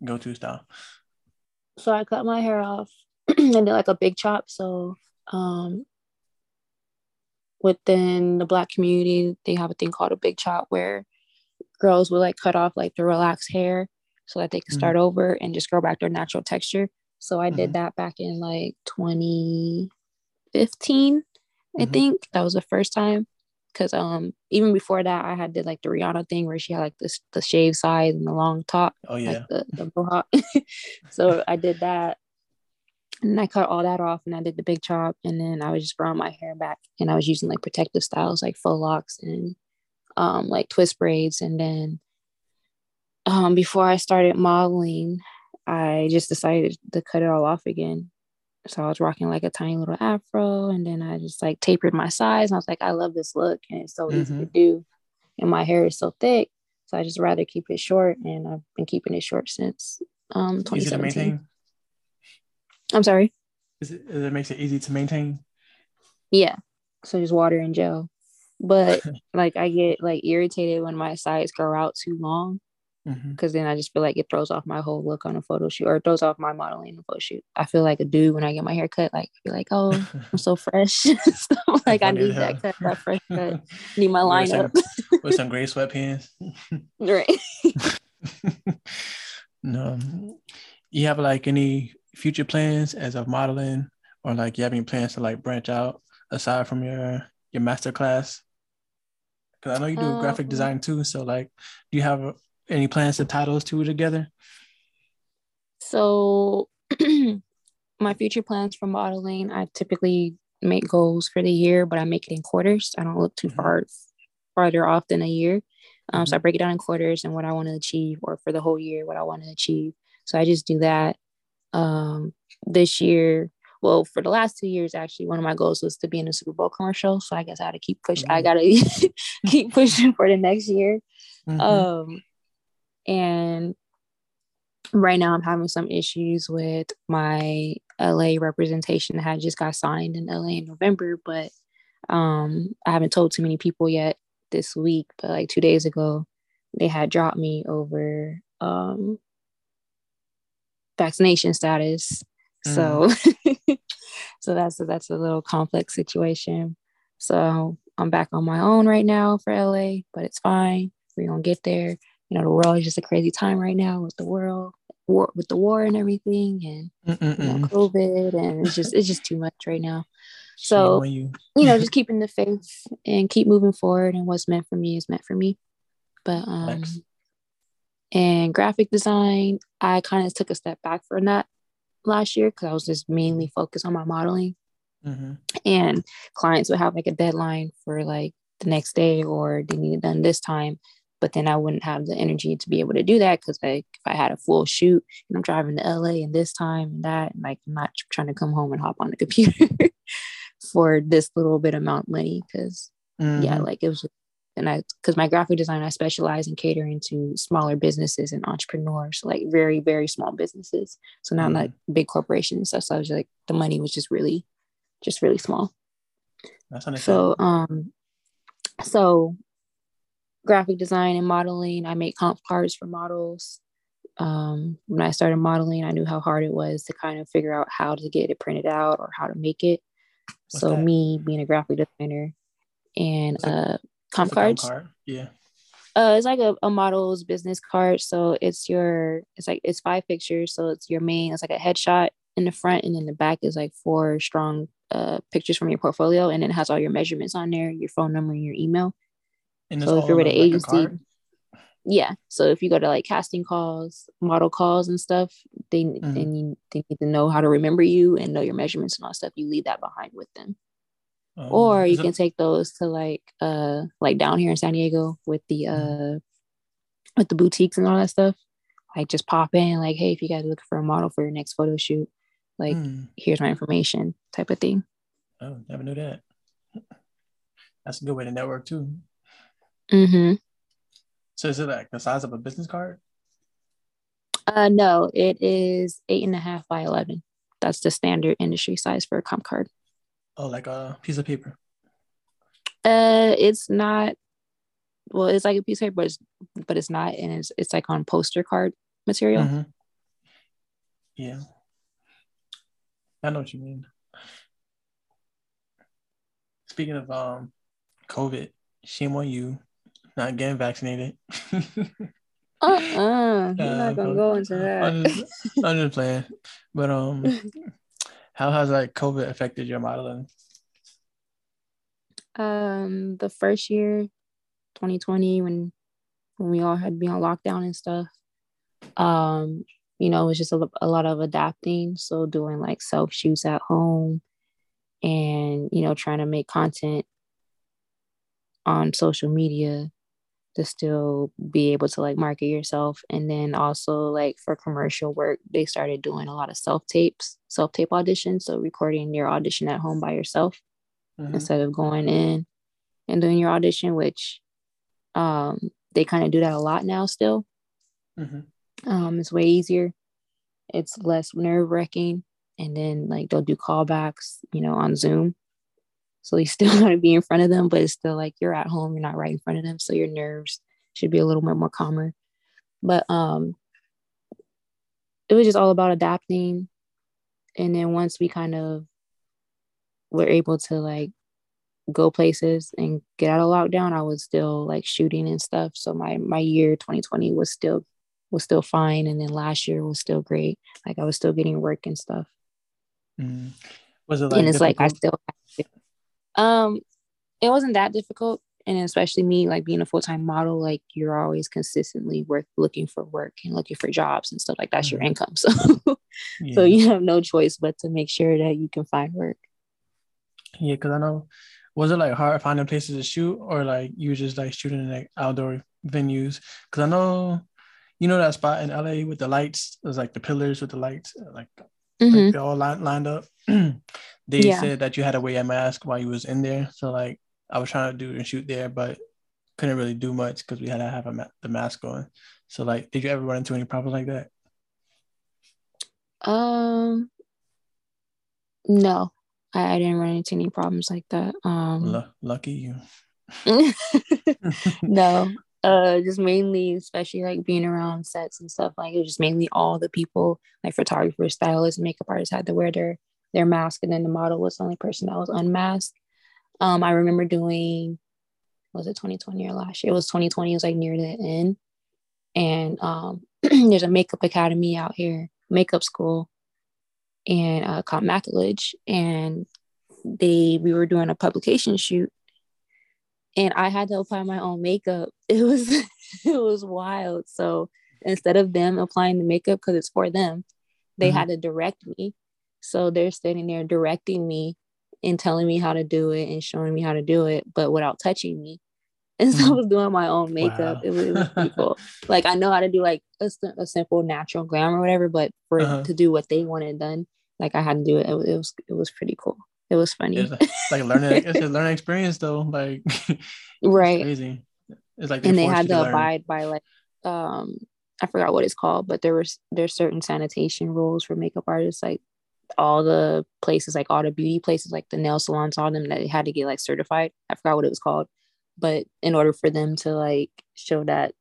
go-to style? So I cut my hair off and did like a big chop. So um within the black community, they have a thing called a big chop where girls will like cut off like the relaxed hair so that they can mm-hmm. start mm-hmm. over and just grow back their natural texture. So I mm-hmm. did that back in like 2015, mm-hmm. I think. That was the first time. Cause um even before that I had did like the Rihanna thing where she had like this the shave side and the long top. Oh yeah. Like the, the mohawk. so I did that. And I cut all that off and I did the big chop and then I was just growing my hair back and I was using like protective styles like faux locks and um like twist braids and then um before I started modeling I just decided to cut it all off again. So I was rocking like a tiny little afro, and then I just like tapered my sides. And I was like, I love this look, and it's so mm-hmm. easy to mm-hmm. do. And my hair is so thick, so I just rather keep it short, and I've been keeping it short since um 2017. I'm sorry. Is it, it makes it easy to maintain? Yeah. So just water and gel. But like I get like irritated when my sides grow out too long because mm-hmm. then I just feel like it throws off my whole look on a photo shoot or it throws off my modeling in a photo shoot. I feel like a dude when I get my hair cut, like I feel like, oh, I'm so fresh. so, like I need that cut, that fresh cut. Need my lineup with some gray sweatpants. right. no, you have like any future plans as of modeling, or like you have any plans to like branch out aside from your your master class? Because I know you do um, graphic design too. So like, do you have any plans to tie those two together? So, my future plans for modeling, I typically make goals for the year, but I make it in quarters. I don't look too mm-hmm. far farther off than a year. Um. So I mm-hmm. break it down in quarters and what I want to achieve, or for the whole year, what I want to achieve. So I just do that. Um, this year, well, for the last two years, actually, one of my goals was to be in a Super Bowl commercial. So I guess I had to keep pushing. Mm-hmm. I gotta keep pushing for the next year. Mm-hmm. Um, and right now I'm having some issues with my LA representation that had just got signed in LA in November, but um, I haven't told too many people yet this week, but like two days ago, they had dropped me over um, vaccination status. Mm. So, so that's a, that's a little complex situation. So I'm back on my own right now for LA, but it's fine. We're gonna get there. You know, the world is just a crazy time right now with the world, war with the war and everything, and you know, COVID, and it's just it's just too much right now. So you. you know, just keeping the faith and keep moving forward, and what's meant for me is meant for me. But um, Thanks. and graphic design, I kind of took a step back from that last year because I was just mainly focused on my modeling. Mm-hmm. And clients would have like a deadline for like the next day or they need it done this time. But then I wouldn't have the energy to be able to do that because like if I had a full shoot and I'm driving to LA and this time and that, and like I'm not trying to come home and hop on the computer for this little bit amount of money because mm-hmm. yeah, like it was and I because my graphic design I specialize in catering to smaller businesses and entrepreneurs, like very very small businesses. So not mm-hmm. like big corporations. So, so I was like the money was just really, just really small. That's so um, so graphic design and modeling. I make comp cards for models. Um, when I started modeling, I knew how hard it was to kind of figure out how to get it printed out or how to make it. What's so that? me being a graphic designer and uh comp cards. Card? Yeah. Uh, it's like a, a model's business card. So it's your, it's like, it's five pictures. So it's your main, it's like a headshot in the front and in the back is like four strong uh, pictures from your portfolio. And it has all your measurements on there, your phone number and your email. And so if you're with an agency, yeah. So if you go to like casting calls, model calls and stuff, they, mm-hmm. they, need, they need to know how to remember you and know your measurements and all that stuff. You leave that behind with them. Um, or you can it- take those to like uh like down here in San Diego with the mm-hmm. uh with the boutiques and all that stuff. Like just pop in, like, hey, if you guys are looking for a model for your next photo shoot, like mm. here's my information, type of thing. Oh, never knew that. That's a good way to network too. Mm-hmm. So is it like the size of a business card? Uh no, it is eight and a half by eleven. That's the standard industry size for a comp card. Oh, like a piece of paper. Uh, it's not. Well, it's like a piece of paper, but it's, but it's not, and it's it's like on poster card material. Mm-hmm. Yeah, I know what you mean. Speaking of um, COVID, shame on you, not getting vaccinated. uh-uh. You're not gonna go into that. I'm just, I'm just playing, but um, how has like COVID affected your modeling? Um, the first year, 2020, when when we all had to be on lockdown and stuff, um, you know, it was just a, a lot of adapting. So doing like self shoots at home, and you know, trying to make content on social media to still be able to like market yourself and then also like for commercial work they started doing a lot of self tapes self tape auditions so recording your audition at home by yourself mm-hmm. instead of going in and doing your audition which um they kind of do that a lot now still mm-hmm. um it's way easier it's less nerve wracking and then like they'll do callbacks you know on zoom so you still want to be in front of them, but it's still like you're at home, you're not right in front of them. So your nerves should be a little bit more calmer. But um it was just all about adapting. And then once we kind of were able to like go places and get out of lockdown, I was still like shooting and stuff. So my my year 2020 was still was still fine. And then last year was still great. Like I was still getting work and stuff. Mm. Was it like and it's difficult? like I still um, it wasn't that difficult, and especially me, like being a full time model, like you're always consistently work looking for work and looking for jobs and stuff like that's mm-hmm. your income. So, yeah. so you have no choice but to make sure that you can find work. Yeah, because I know, was it like hard finding places to shoot, or like you just like shooting in like outdoor venues? Because I know, you know that spot in LA with the lights, there's like the pillars with the lights, like, mm-hmm. like they all lined, lined up. they yeah. said that you had to wear a mask while you was in there. So like I was trying to do and shoot there, but couldn't really do much because we had to have ma- the mask on. So like, did you ever run into any problems like that? Um, no, I, I didn't run into any problems like that. Um, L- lucky you. no, uh, just mainly, especially like being around sets and stuff. Like it just mainly all the people, like photographers, stylists, makeup artists, had to wear their their mask, and then the model was the only person that was unmasked. Um, I remember doing was it 2020 or last year? It was 2020. It was like near the end. And um, there's a makeup academy out here, makeup school, and uh, called Maculage. And they we were doing a publication shoot, and I had to apply my own makeup. It was it was wild. So instead of them applying the makeup because it's for them, they mm-hmm. had to direct me. So they're standing there directing me and telling me how to do it and showing me how to do it, but without touching me. And so I mm-hmm. was doing my own makeup. Wow. It, was, it was cool. like I know how to do like a, a simple natural glam or whatever, but for uh-huh. to do what they wanted done, like I had to do it. It, it was it was pretty cool. It was funny. It's like learning. it's a learning experience though. Like right, it's crazy. It's like and they had to, to abide by like um I forgot what it's called, but there was there's certain sanitation rules for makeup artists. Like all the places, like all the beauty places, like the nail salons, all them that they had to get like certified. I forgot what it was called, but in order for them to like show that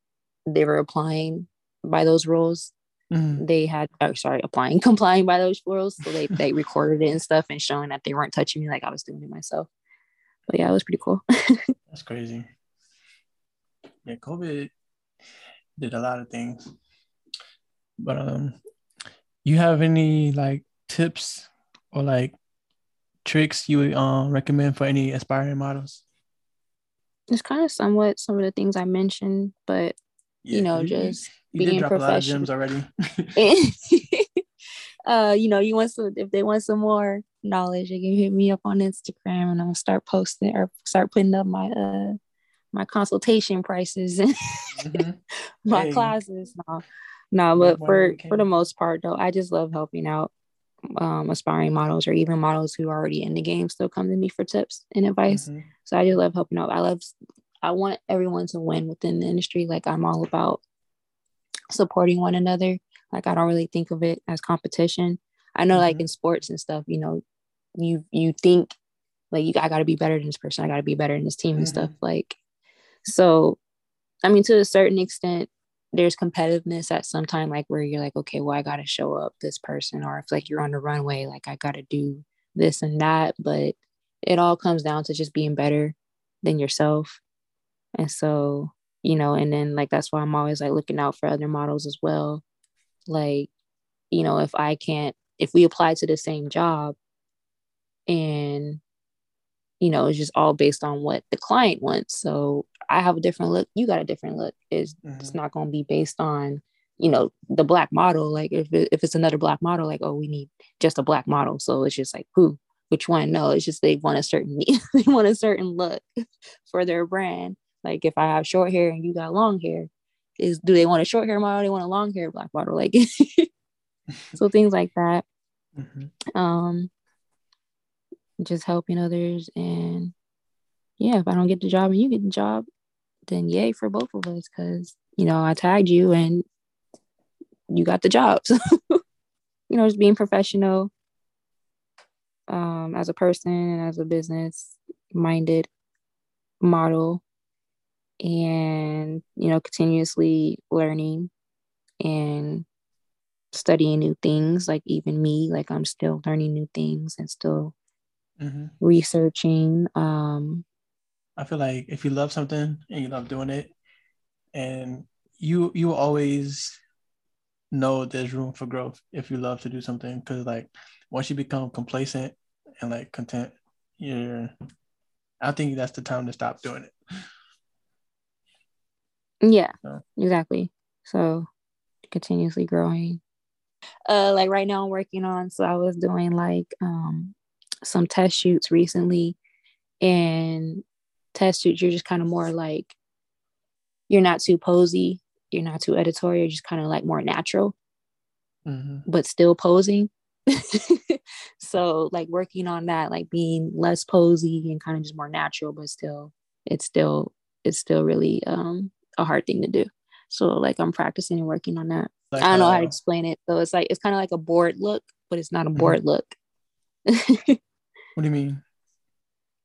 they were applying by those rules, mm-hmm. they had oh sorry applying complying by those rules. So they they recorded it and stuff and showing that they weren't touching me like I was doing it myself. But yeah, it was pretty cool. That's crazy. Yeah, COVID did a lot of things. But um, you have any like tips or like tricks you would um, recommend for any aspiring models? It's kind of somewhat some of the things I mentioned, but yeah, you know, you, just you, you being professional. already. uh, you know, you want some if they want some more knowledge, they can hit me up on Instagram and I'll start posting or start putting up my uh my consultation prices and mm-hmm. my hey. classes. No, no, but for for the most part though, I just love helping out um, aspiring models or even models who are already in the game still come to me for tips and advice. Mm-hmm. So I just love helping out. I love, I want everyone to win within the industry. Like I'm all about supporting one another. Like I don't really think of it as competition. I know, mm-hmm. like in sports and stuff, you know, you you think like you I got to be better than this person. I got to be better than this team mm-hmm. and stuff. Like, so, I mean, to a certain extent, there's competitiveness at some time like where you're like okay well i gotta show up this person or if like you're on the runway like i gotta do this and that but it all comes down to just being better than yourself and so you know and then like that's why i'm always like looking out for other models as well like you know if i can't if we apply to the same job and you know it's just all based on what the client wants so I have a different look, you got a different look. It's, mm-hmm. it's not going to be based on, you know, the black model. Like if, it, if it's another black model, like, oh, we need just a black model. So it's just like, who, which one? No, it's just they want a certain, they want a certain look for their brand. Like if I have short hair and you got long hair, is do they want a short hair model? They want a long hair black model? Like, so things like that. Mm-hmm. Um, just helping others and yeah, if I don't get the job and you get the job, then yay for both of us because you know I tagged you and you got the job. So you know, just being professional um, as a person and as a business minded model, and you know, continuously learning and studying new things. Like even me, like I'm still learning new things and still mm-hmm. researching. Um, I feel like if you love something and you love doing it, and you you always know there's room for growth if you love to do something. Because like once you become complacent and like content, you're. I think that's the time to stop doing it. Yeah, so. exactly. So continuously growing. Uh, like right now I'm working on. So I was doing like um some test shoots recently, and test shoots, you're just kind of more like you're not too posy, you're not too editorial, you're just kind of like more natural, mm-hmm. but still posing. so like working on that, like being less posy and kind of just more natural, but still it's still it's still really um a hard thing to do. So like I'm practicing and working on that. Like, I don't know uh, how to explain it. So it's like it's kind of like a bored look, but it's not a mm-hmm. bored mm-hmm. look. what do you mean?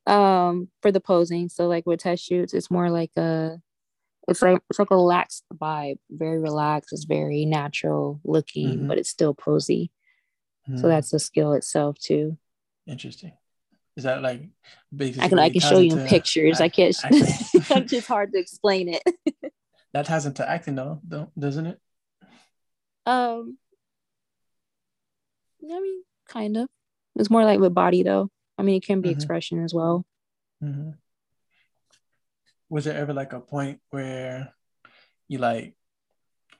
um for the posing so like with test shoots it's more like a it's like it's like a relaxed vibe very relaxed it's very natural looking mm-hmm. but it's still posy mm-hmm. so that's the skill itself too interesting Is that like basically? I can I can show you pictures. I can't. it's just hard to explain it. that ties into acting though, doesn't it? Um. I mean, kind of. It's more like with body though. I mean, it can be mm-hmm. expression as well. Mm-hmm. Was there ever like a point where you like,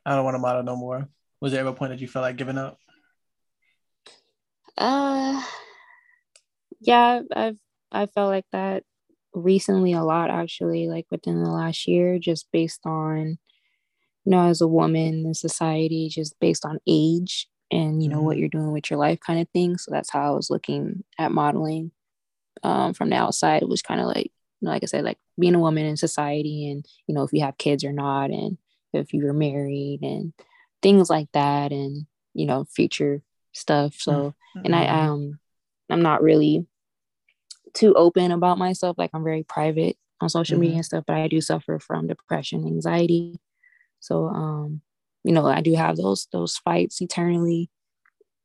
I don't want to model no more? Was there ever a point that you felt like giving up? Uh, yeah, I've I felt like that recently a lot actually, like within the last year, just based on, you know, as a woman in society, just based on age and you know mm-hmm. what you're doing with your life kind of thing. So that's how I was looking at modeling um, from the outside. It was kind of like, you know, like I said, like being a woman in society, and you know, if you have kids or not, and if you were married, and things like that, and you know, future stuff. So, mm-hmm. and I mm-hmm. um, I'm not really too open about myself. Like I'm very private on social mm-hmm. media and stuff, but I do suffer from depression, anxiety. So, um, you know, I do have those those fights eternally,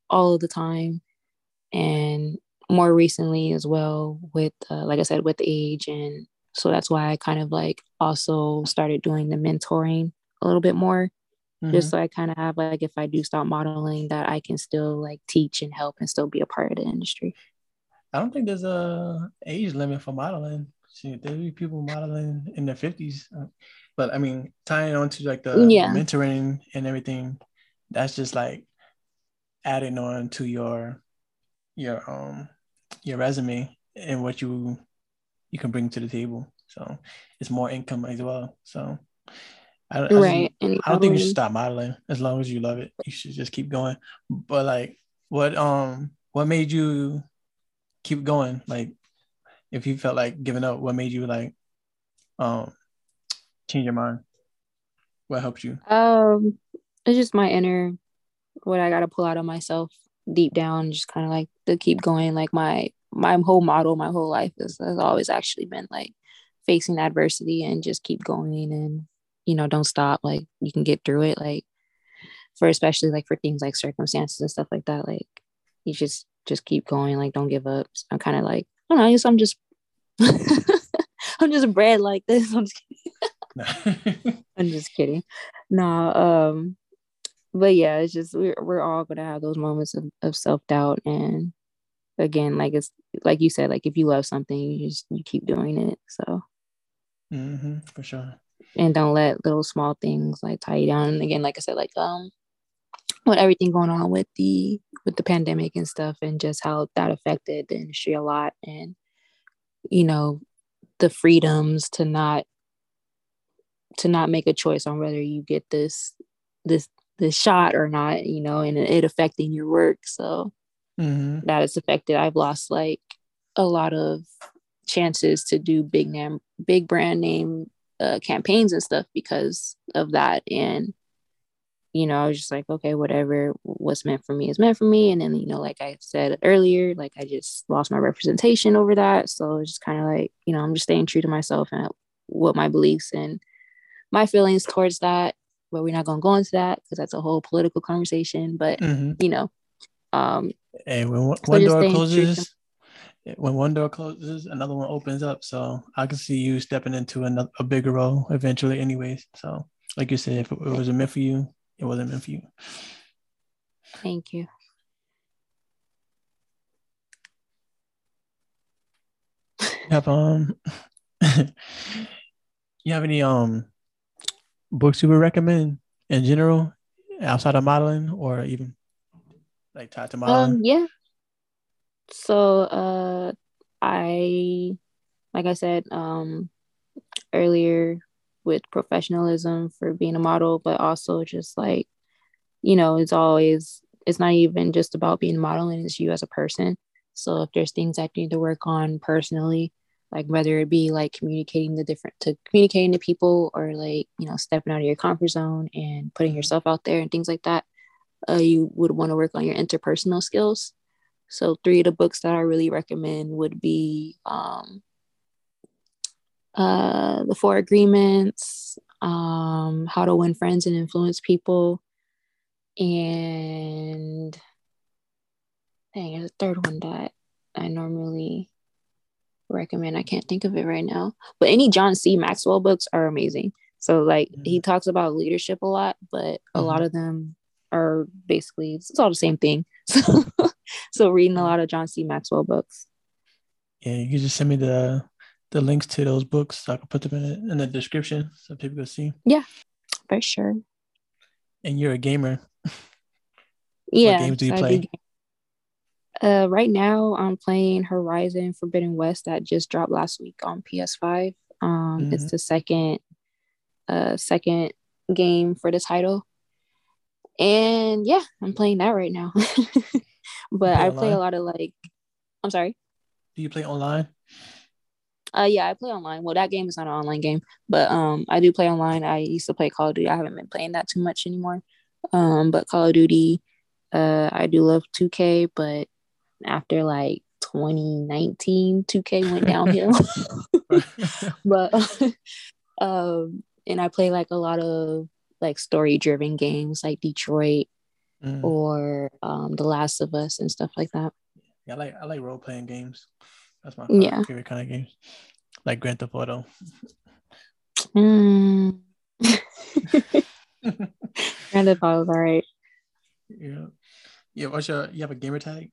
all of the time, and more recently as well with, uh, like I said, with age, and so that's why I kind of like also started doing the mentoring a little bit more, mm-hmm. just so I kind of have like if I do stop modeling, that I can still like teach and help and still be a part of the industry. I don't think there's a age limit for modeling. See, there be people modeling in their fifties, uh, but I mean, tying on to like the yeah. mentoring and everything, that's just like adding on to your your um your resume and what you you can bring to the table. So it's more income as well. So I, I right. Just, I don't think you should stop modeling as long as you love it. You should just keep going. But like, what um what made you keep going? Like, if you felt like giving up, what made you like um change your mind? What helped you? Um, it's just my inner what I got to pull out of myself deep down, just kind of like to keep going. Like my my whole model, my whole life is, has always actually been like facing adversity and just keep going and you know don't stop. Like you can get through it. Like for especially like for things like circumstances and stuff like that. Like you just just keep going. Like don't give up. So I'm kind of like I don't know. I guess I'm just I'm just bred like this. I'm just kidding. I'm just kidding. No, um, but yeah, it's just we're we're all gonna have those moments of, of self doubt and again, like it's like you said, like if you love something, you just you keep doing it. So mm-hmm, for sure. And don't let little small things like tie you down. And again, like I said, like um with everything going on with the with the pandemic and stuff and just how that affected the industry a lot and you know the freedoms to not to not make a choice on whether you get this this this shot or not you know and it affecting your work so mm-hmm. that is affected i've lost like a lot of chances to do big name big brand name uh, campaigns and stuff because of that and you know, I was just like, okay, whatever, what's meant for me is meant for me. And then, you know, like I said earlier, like I just lost my representation over that. So it's just kind of like, you know, I'm just staying true to myself and what my beliefs and my feelings towards that. But we're not going to go into that because that's a whole political conversation. But, mm-hmm. you know, um, and when one, so door closes, when one door closes, another one opens up. So I can see you stepping into another, a bigger role eventually, anyways. So, like you said, if it, it was a myth for you, it wasn't meant for you. Thank you. Have um you have any um books you would recommend in general outside of modeling or even like tied to modeling? Um yeah. So uh I like I said um earlier with professionalism for being a model, but also just like, you know, it's always, it's not even just about being modeling, it's you as a person. So if there's things I need to work on personally, like whether it be like communicating the different to communicating to people or like, you know, stepping out of your comfort zone and putting yourself out there and things like that, uh, you would want to work on your interpersonal skills. So three of the books that I really recommend would be um, uh, the four agreements, um, how to win friends and influence people, and dang, there's a third one that I normally recommend. I can't think of it right now. But any John C. Maxwell books are amazing. So like mm-hmm. he talks about leadership a lot, but mm-hmm. a lot of them are basically it's all the same thing. So, so reading a mm-hmm. lot of John C. Maxwell books. Yeah, you can just send me the the links to those books so I can put them in, in the description so people can see. Yeah, for sure. And you're a gamer. Yeah. What games do you so play? Uh, right now, I'm playing Horizon Forbidden West that just dropped last week on PS5. Um, mm-hmm. It's the second, uh, second game for the title, and yeah, I'm playing that right now. but play I play a lot of like, I'm sorry. Do you play online? Uh, yeah, I play online. Well, that game is not an online game, but um, I do play online. I used to play Call of Duty. I haven't been playing that too much anymore. Um, but Call of Duty, uh, I do love 2K, but after like 2019 2k went downhill but um and i play like a lot of like story driven games like detroit mm. or um the last of us and stuff like that yeah i like i like role-playing games that's my favorite, yeah. favorite kind of games like grand theft auto mm. grand theft auto all right yeah yeah what's your you have a gamer tag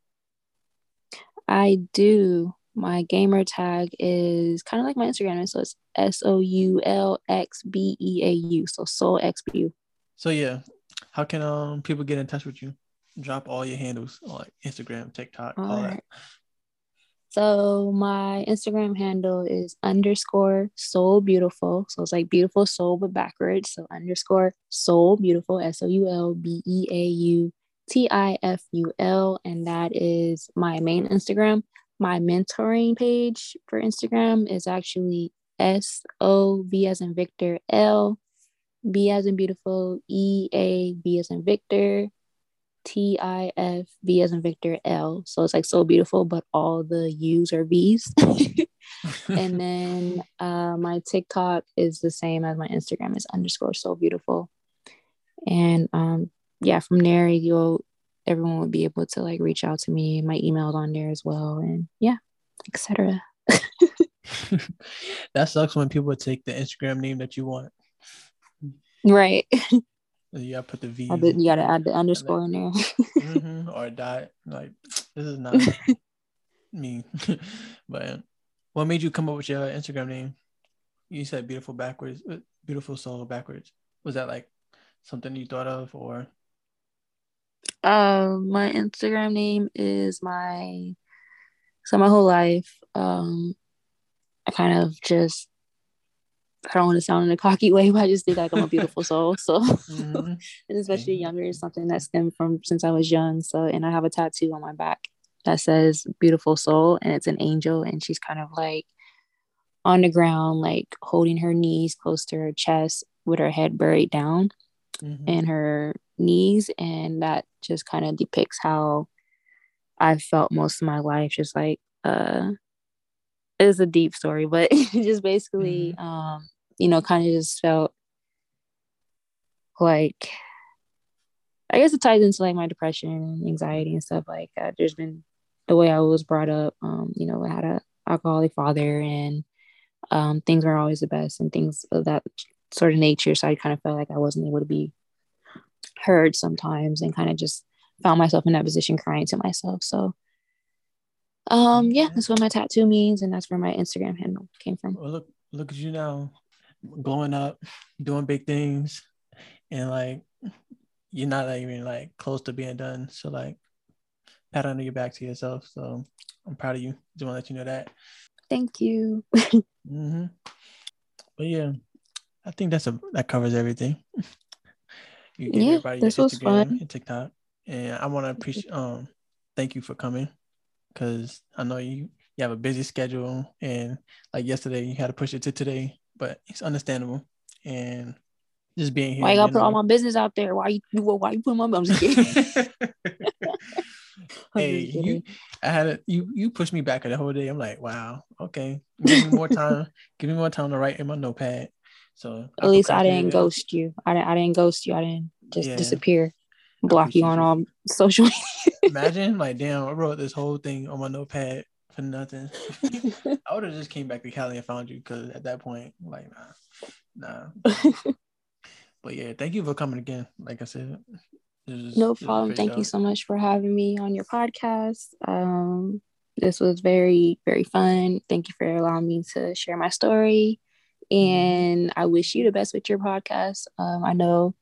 I do. My gamer tag is kind of like my Instagram, so it's S O U L X B E A U. So Soul X B U. So yeah, how can um people get in touch with you? Drop all your handles like Instagram, TikTok, all, all right. that. So my Instagram handle is underscore soul beautiful. So it's like beautiful soul but backwards. So underscore soul beautiful S O U L B E A U T I F U L, and that is my main Instagram. My mentoring page for Instagram is actually S O V as in Victor L B as in beautiful E A B as in Victor T I F V as in Victor L. So it's like so beautiful, but all the U's are V's. and then uh, my TikTok is the same as my Instagram is underscore so beautiful. And um, yeah, from there you'll everyone would be able to like reach out to me. My email's on there as well, and yeah, etc. that sucks when people take the Instagram name that you want. Right. You gotta put the V. You gotta add the underscore in there. mm-hmm, or a dot. Like this is not me. but what made you come up with your Instagram name? You said beautiful backwards, uh, beautiful soul backwards. Was that like something you thought of, or um, my Instagram name is my so my whole life. Um, I kind of just I don't want to sound in a cocky way, but I just think like I'm a beautiful soul. So, mm-hmm. and especially younger is something that stemmed from since I was young. So, and I have a tattoo on my back that says "beautiful soul," and it's an angel, and she's kind of like on the ground, like holding her knees close to her chest with her head buried down, mm-hmm. and her knees and that just kind of depicts how i felt most of my life just like uh it's a deep story but just basically mm-hmm. um you know kind of just felt like i guess it ties into like my depression and anxiety and stuff like that there's been the way i was brought up um you know i had a alcoholic father and um things weren't always the best and things of that sort of nature so i kind of felt like i wasn't able to be heard sometimes and kind of just found myself in that position crying to myself. So um yeah, that's what my tattoo means and that's where my Instagram handle came from. Well, look look at you now glowing up, doing big things and like you're not even like close to being done. So like pat on your back to yourself. So I'm proud of you. Just want to let you know that. Thank you. mm-hmm. But yeah, I think that's a that covers everything. You give yeah, everybody this was fun. and TikTok. And I want to appreciate um thank you for coming because I know you you have a busy schedule and like yesterday you had to push it to today, but it's understandable. And just being here. Why you gotta put all my business out there? Why you why you put my I'm just kidding. hey, you I had it you you pushed me back the whole day. I'm like, wow, okay. Give me more time. give me more time to write in my notepad. So at least I didn't ghost you. I didn't. I didn't ghost you. I didn't just yeah. disappear, block you on all social. Imagine like, damn, I wrote this whole thing on my notepad for nothing. I would have just came back to Cali and found you because at that point, like, nah, nah. but yeah, thank you for coming again. Like I said, no problem. Thank job. you so much for having me on your podcast. Um, this was very, very fun. Thank you for allowing me to share my story. And I wish you the best with your podcast. Um, I know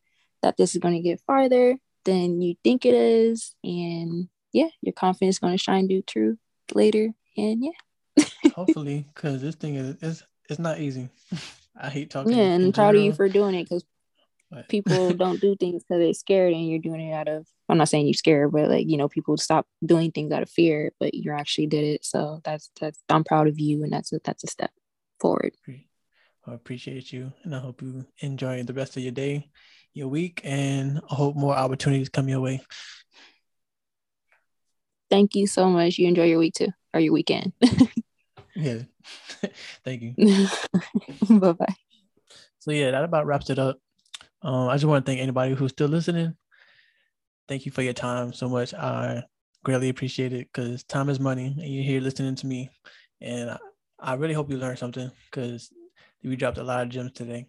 that this is going to get farther than you think it is. And yeah, your confidence is going to shine through later. And yeah. Hopefully, because this thing is it's, it's not easy. I hate talking. Yeah, and proud of you for doing it because people don't do things because they're scared and you're doing it out of i'm not saying you're scared but like you know people stop doing things out of fear but you actually did it so that's that's i'm proud of you and that's a that's a step forward I appreciate you and I hope you enjoy the rest of your day, your week, and I hope more opportunities come your way. Thank you so much. You enjoy your week too, or your weekend. yeah. Thank you. bye bye. So, yeah, that about wraps it up. Um, I just want to thank anybody who's still listening. Thank you for your time so much. I greatly appreciate it because time is money and you're here listening to me. And I, I really hope you learned something because we dropped a lot of gems today.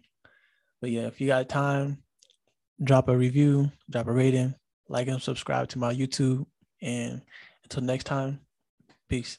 But yeah, if you got time, drop a review, drop a rating, like and subscribe to my YouTube. And until next time, peace.